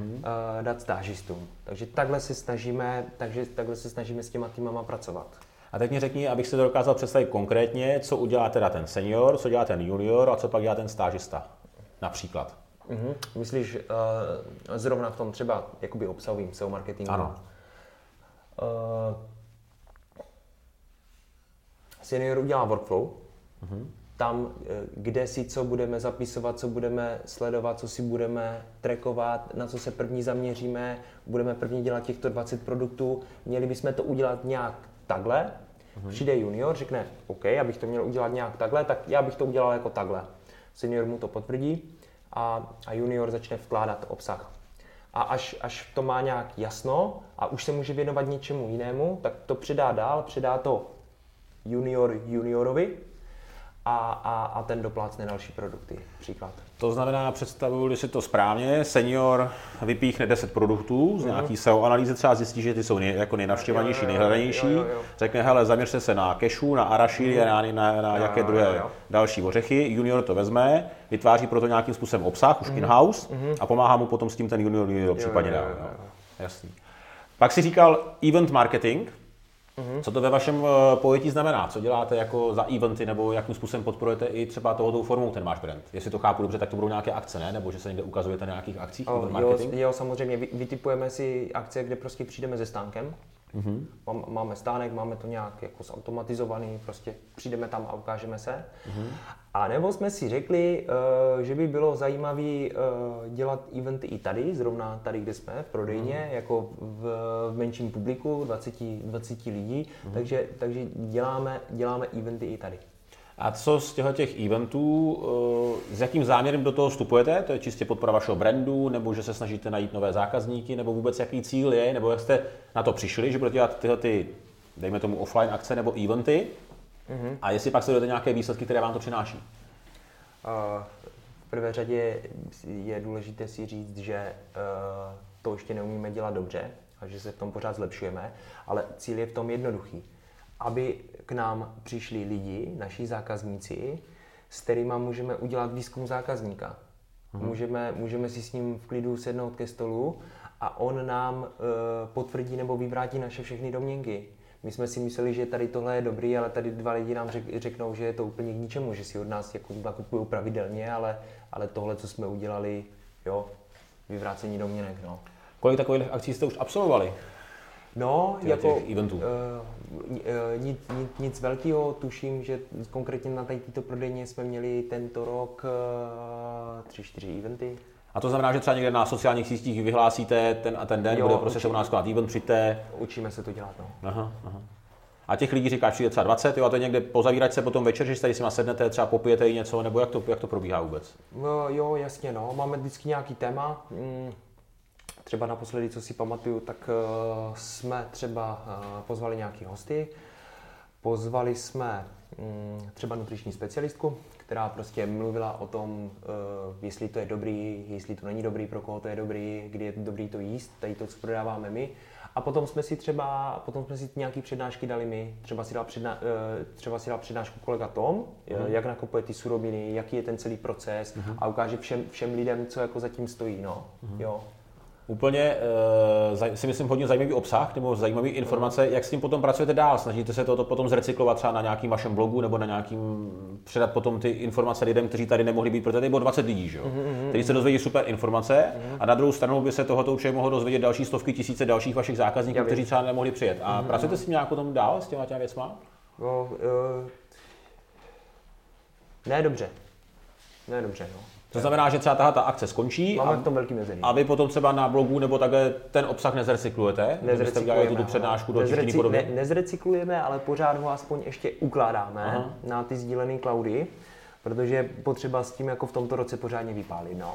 dát stážistům. Takže takhle se snažíme, takže takhle se snažíme s těma týmama pracovat. A teď mi řekni, abych si to dokázal představit konkrétně, co udělá teda ten senior, co dělá ten junior a co pak dělá ten stážista. Například. Uh-huh. Myslíš uh, zrovna v tom třeba jakoby obsahovým SEO marketingu? Ano. Uh, senior udělá workflow, uh-huh. tam, kde si co budeme zapisovat, co budeme sledovat, co si budeme trackovat, na co se první zaměříme, budeme první dělat těchto 20 produktů, měli bychom to udělat nějak takhle, uh-huh. přijde junior, řekne, OK, abych to měl udělat nějak takhle, tak já bych to udělal jako takhle. Senior mu to potvrdí a, a junior začne vkládat obsah. A až, až to má nějak jasno a už se může věnovat něčemu jinému, tak to předá dál, předá to junior juniorovi a, a, a ten doplácne další produkty. Příklad. To znamená, představuji si to správně, senior vypíchne 10 produktů z mhm. nějaký SEO analýzy, třeba zjistí, že ty jsou nej, jako nejnavštěvanější, nejhledanější, řekne, hele, zaměřte se na kešu, na araši, mm. na, na, na jaké druhé jo, jo. další ořechy, junior to vezme, vytváří pro to nějakým způsobem obsah, už mm. in-house, mm. a pomáhá mu potom s tím ten junior, junior případně dál. Jasný. Pak si říkal event marketing, Mm-hmm. Co to ve vašem eh, pojetí znamená? Co děláte jako za eventy nebo jakým způsobem podporujete i třeba tohoto formou ten váš brand? Jestli to chápu dobře, tak to budou nějaké akce, ne? Nebo že se někde ukazujete na nějakých akcích? Oh, marketing? Jo, jo, samozřejmě. Vytipujeme si akce, kde prostě přijdeme se stánkem. Mm-hmm. Máme stánek, máme to nějak jako zautomatizovaný, prostě přijdeme tam a ukážeme se. Mm-hmm. A nebo jsme si řekli, uh, že by bylo zajímavé uh, dělat eventy i tady, zrovna tady, kde jsme, v prodejně, mm. jako v, v menším publiku, 20, 20 lidí, mm. takže, takže děláme, děláme eventy i tady. A co z těchto těch eventů, eh, s jakým záměrem do toho vstupujete? To je čistě podpora vašeho brandu, nebo že se snažíte najít nové zákazníky, nebo vůbec jaký cíl je, nebo jak jste na to přišli, že budete dělat tyhle ty, dejme tomu offline akce nebo eventy? Mm-hmm. A jestli pak sledujete nějaké výsledky, které vám to přináší? Uh, v prvé řadě je důležité si říct, že uh, to ještě neumíme dělat dobře a že se v tom pořád zlepšujeme, ale cíl je v tom jednoduchý. Aby k nám přišli lidi, naši zákazníci, s kterými můžeme udělat výzkum zákazníka. Mhm. Můžeme, můžeme si s ním v klidu sednout ke stolu a on nám uh, potvrdí nebo vyvrátí naše všechny domněnky. My jsme si mysleli, že tady tohle je dobrý, ale tady dva lidi nám řek, řeknou, že je to úplně k ničemu, že si od nás jako nakupují pravidelně, ale, ale tohle, co jsme udělali, jo, vyvrácení domněnek. No. Kolik takových akcí jste už absolvovali? No, těch, jako těch eventů. Uh, nic, nic, nic velkého, tuším, že konkrétně na této prodejně jsme měli tento rok uh, tři, čtyři eventy. A to znamená, že třeba někde na sociálních sítích vyhlásíte ten a ten den, jo, bude prostě se u nás konat event, přijďte. Učíme se to dělat, no. Aha, aha. A těch lidí říká, že třeba 20, jo, a to je někde pozavírat se potom večer, že tady si sednete, třeba popijete i něco, nebo jak to, jak to probíhá vůbec? No, jo, jasně, no. Máme vždycky nějaký téma. Mm, třeba naposledy, co si pamatuju, tak uh, jsme třeba uh, pozvali nějaký hosty. Pozvali jsme um, třeba nutriční specialistku, která prostě mluvila o tom, uh, jestli to je dobrý, jestli to není dobrý, pro koho to je dobrý, kdy je dobrý to jíst, tady to, co prodáváme my. A potom jsme si třeba, potom jsme si nějaký přednášky dali my, třeba si dal, předna, třeba si dal přednášku kolega Tom, mm. jak nakupuje ty suroviny, jaký je ten celý proces mm. a ukáže všem, všem lidem, co jako zatím stojí, no. Mm. Jo úplně uh, si myslím hodně zajímavý obsah nebo zajímavé informace, jak s tím potom pracujete dál. Snažíte se to potom zrecyklovat třeba na nějakým vašem blogu nebo na nějakým předat potom ty informace lidem, kteří tady nemohli být, protože tady bylo 20 lidí, že jo? Mm-hmm. kteří se dozvědí super informace mm-hmm. a na druhou stranu by se tohoto určitě mohlo dozvědět další stovky tisíce dalších vašich zákazníků, kteří třeba nemohli přijet. A mm-hmm. pracujete s tím nějak potom dál s těma těma věcma? No, uh, ne dobře. Ne dobře, no. To znamená, že třeba tahle ta akce skončí Máme a, v tom velký mezení. a vy potom třeba na blogu nebo takhle ten obsah nezrecyklujete? Nezrecyklujeme. tu přednášku do Nezrecy, ne, nezrecyklujeme, ale pořád ho aspoň ještě ukládáme Aha. na ty sdílené cloudy, protože je potřeba s tím jako v tomto roce pořádně vypálit. No.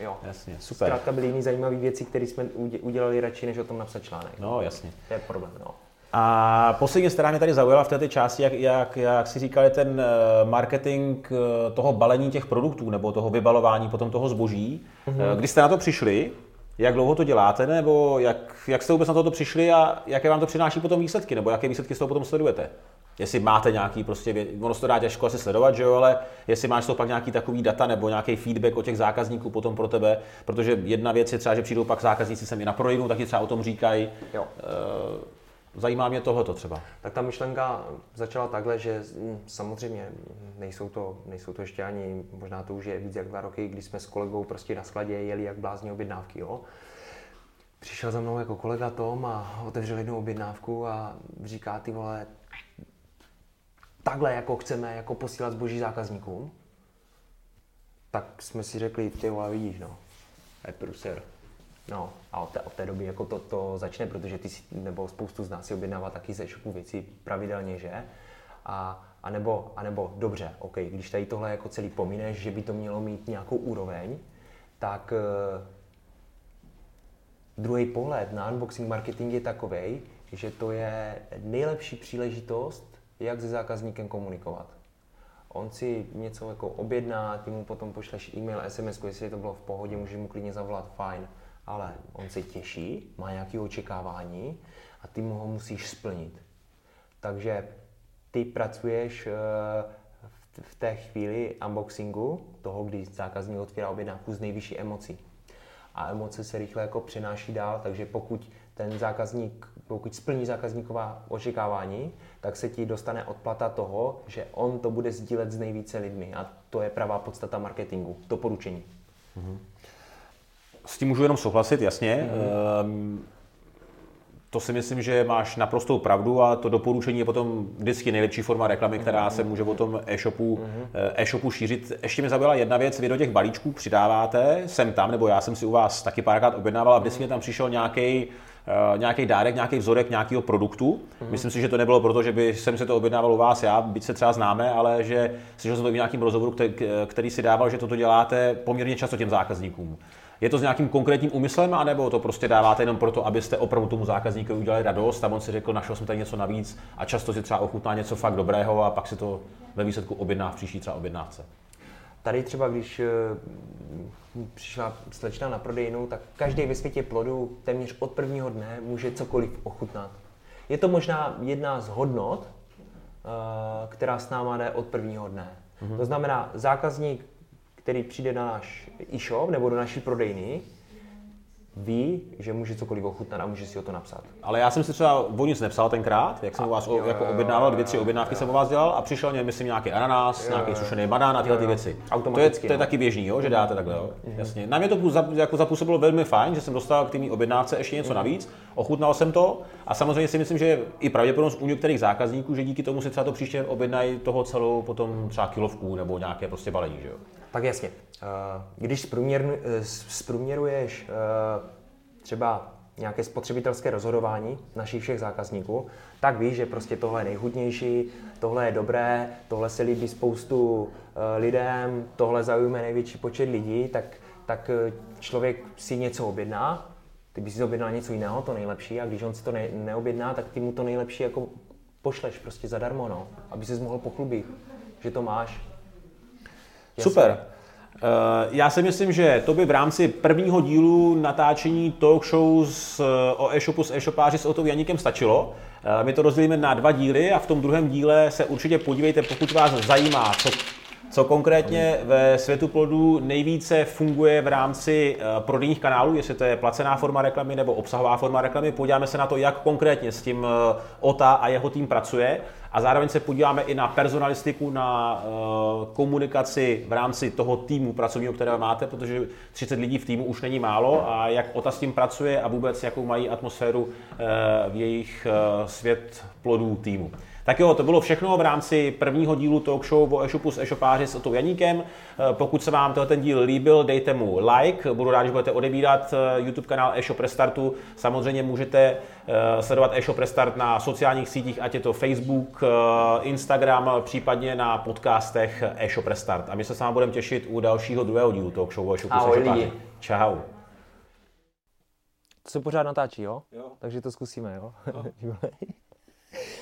Jo. Jasně, super. Zkrátka byly jiné zajímavé věci, které jsme udělali radši, než o tom napsat článek. No, jasně. To je problém, no. A poslední která mě tady zaujala v této části, jak, jak, jak si říkali, ten eh, marketing eh, toho balení těch produktů nebo toho vybalování potom toho zboží. Mm-hmm. Kdy jste na to přišli, Jak dlouho to děláte, nebo jak, jak jste vůbec na toto přišli a jaké vám to přináší potom výsledky, nebo jaké výsledky z toho potom sledujete? Jestli máte nějaký prostě, ono se to dá těžko asi sledovat, že jo, ale jestli máš to pak nějaký takový data nebo nějaký feedback od těch zákazníků potom pro tebe, protože jedna věc je třeba, že přijdou pak zákazníci sem i na prodejnu, taky třeba o tom říkají. Jo. E, Zajímá mě tohoto třeba. Tak ta myšlenka začala takhle, že samozřejmě nejsou to, nejsou to ještě ani, možná to už je víc jak dva roky, kdy jsme s kolegou prostě na skladě jeli jak blázní objednávky. Jo? Přišel za mnou jako kolega Tom a otevřel jednu objednávku a říká, ty vole, takhle jako chceme jako posílat zboží zákazníkům, tak jsme si řekli, ty vole, vidíš, no, je pruser. No a od té, od té doby jako to, to začne, protože ty si, nebo spoustu z nás si objednává taky ze shopu věci pravidelně, že? A, a, nebo, a nebo dobře, OK, když tady tohle jako celý pomíneš, že by to mělo mít nějakou úroveň, tak uh, druhý pohled na unboxing marketing je takový, že to je nejlepší příležitost, jak se zákazníkem komunikovat. On si něco jako objedná, ty mu potom pošleš e-mail, SMS, jestli to bylo v pohodě, můžeš mu klidně zavolat, fajn ale on se těší, má nějaké očekávání a ty mu ho musíš splnit. Takže ty pracuješ eh, v té chvíli unboxingu, toho, kdy zákazník otvírá objednávku z nejvyšší emocí. A emoce se rychle jako přenáší dál, takže pokud ten zákazník, pokud splní zákazníková očekávání, tak se ti dostane odplata toho, že on to bude sdílet s nejvíce lidmi. A to je pravá podstata marketingu, doporučení. Mm-hmm s tím můžu jenom souhlasit, jasně. Mm-hmm. To si myslím, že máš naprostou pravdu a to doporučení je potom vždycky nejlepší forma reklamy, která se může o tom e-shopu, mm-hmm. e-shopu šířit. Ještě mi zaujala jedna věc, vy do těch balíčků přidáváte, jsem tam, nebo já jsem si u vás taky párkrát objednával a vždycky mm-hmm. tam přišel nějaký Uh, nějaký dárek, nějaký vzorek nějakého produktu. Mm-hmm. Myslím si, že to nebylo proto, že by jsem se to objednával u vás já, byť se třeba známe, ale že slyšel jsem to v nějakém rozhovoru, který, který si dával, že toto děláte poměrně často těm zákazníkům. Je to s nějakým konkrétním úmyslem, anebo to prostě dáváte jenom proto, abyste opravdu tomu zákazníkovi udělali radost a on si řekl, našel jsem tady něco navíc a často si třeba ochutná něco fakt dobrého a pak si to ve výsledku objedná v příští třeba objednávce. Tady třeba, když eh, přišla slečna na prodejnu, tak každý ve světě plodu téměř od prvního dne může cokoliv ochutnat. Je to možná jedna z hodnot, eh, která s náma jde od prvního dne. Mm-hmm. To znamená, zákazník který přijde na náš e-shop nebo do naší prodejny, ví, že může cokoliv ochutnat a může si o to napsat. Ale já jsem si třeba o nic nepsal tenkrát, jak jsem a, u vás jo, jako objednával, dvě, tři objednávky jo. jsem u vás dělal a přišel mě, myslím, nějaký ananas, jo, nějaký sušený banán a tyhle ty věci. To je, to je no. taky běžný, jo, že dáte takhle, jo? Mm-hmm. Jasně. Na mě to jako zapůsobilo velmi fajn, že jsem dostal k té objednávce ještě něco mm-hmm. navíc, ochutnal jsem to a samozřejmě si myslím, že je i pravděpodobnost u některých zákazníků, že díky tomu si třeba to příště objednají toho celou potom třeba kilovku nebo nějaké prostě balení, že jo. Tak jasně. Eh, když eh, zprůměruješ eh, třeba nějaké spotřebitelské rozhodování našich všech zákazníků, tak víš, že prostě tohle je nejhudnější, tohle je dobré, tohle se líbí spoustu lidem, tohle zaujme největší počet lidí, tak, tak člověk si něco objedná, ty bys si objednal něco jiného, to nejlepší, a když on si to ne, neobjedná, tak ty mu to nejlepší jako pošleš prostě zadarmo, no, aby si mohl pochlubit, že to máš. Jasně. Super. Eh, já si myslím, že to by v rámci prvního dílu natáčení talk show s, eh, o e-shopu s e-shopáři s Otou Janíkem stačilo. Eh, my to rozdělíme na dva díly a v tom druhém díle se určitě podívejte, pokud vás zajímá, co co konkrétně ve světu plodů nejvíce funguje v rámci prodejních kanálů, jestli to je placená forma reklamy nebo obsahová forma reklamy. Podíváme se na to, jak konkrétně s tím OTA a jeho tým pracuje a zároveň se podíváme i na personalistiku, na uh, komunikaci v rámci toho týmu pracovního, které máte, protože 30 lidí v týmu už není málo a jak OTA s tím pracuje a vůbec jakou mají atmosféru v jejich svět plodů týmu. Tak jo, to bylo všechno v rámci prvního dílu talk show o e-shopu s e-shopáři s Otou Janíkem. Eh, pokud se vám ten díl líbil, dejte mu like. Budu rád, že budete odebírat eh, YouTube kanál e-shop Restartu. Samozřejmě můžete eh, sledovat e-shop Restart na sociálních sítích, ať je to Facebook, Instagram, případně na podcastech e-shop Restart. A my se s vámi budeme těšit u dalšího druhého dílu talk show o e-shopu s e-shopáři. Čau. To se pořád natáčí, jo? jo. Takže to zkusíme, jo? No.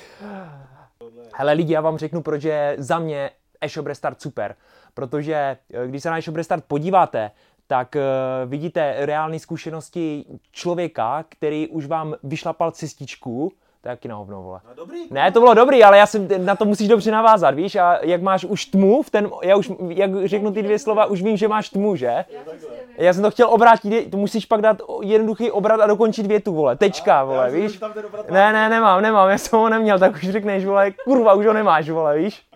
Hele lidi, já vám řeknu, proč je za mě e-shop Restart super. Protože eh, když se na e-shop Restart podíváte, tak uh, vidíte reální zkušenosti člověka, který už vám vyšlapal cestičku, to je jaký na hovno, vole. No dobrý. Ne, to bylo dobrý, ale já jsem, na to musíš dobře navázat, víš, a jak máš už tmu, v ten, já už, jak řeknu ty dvě slova, už vím, že máš tmu, že? Já jsem to chtěl obrátit, to musíš pak dát jednoduchý obrat a dokončit větu, vole, tečka, vole, víš? Ne, ne, nemám, nemám, já jsem ho neměl, tak už řekneš, vole, kurva, už ho nemáš, vole, víš?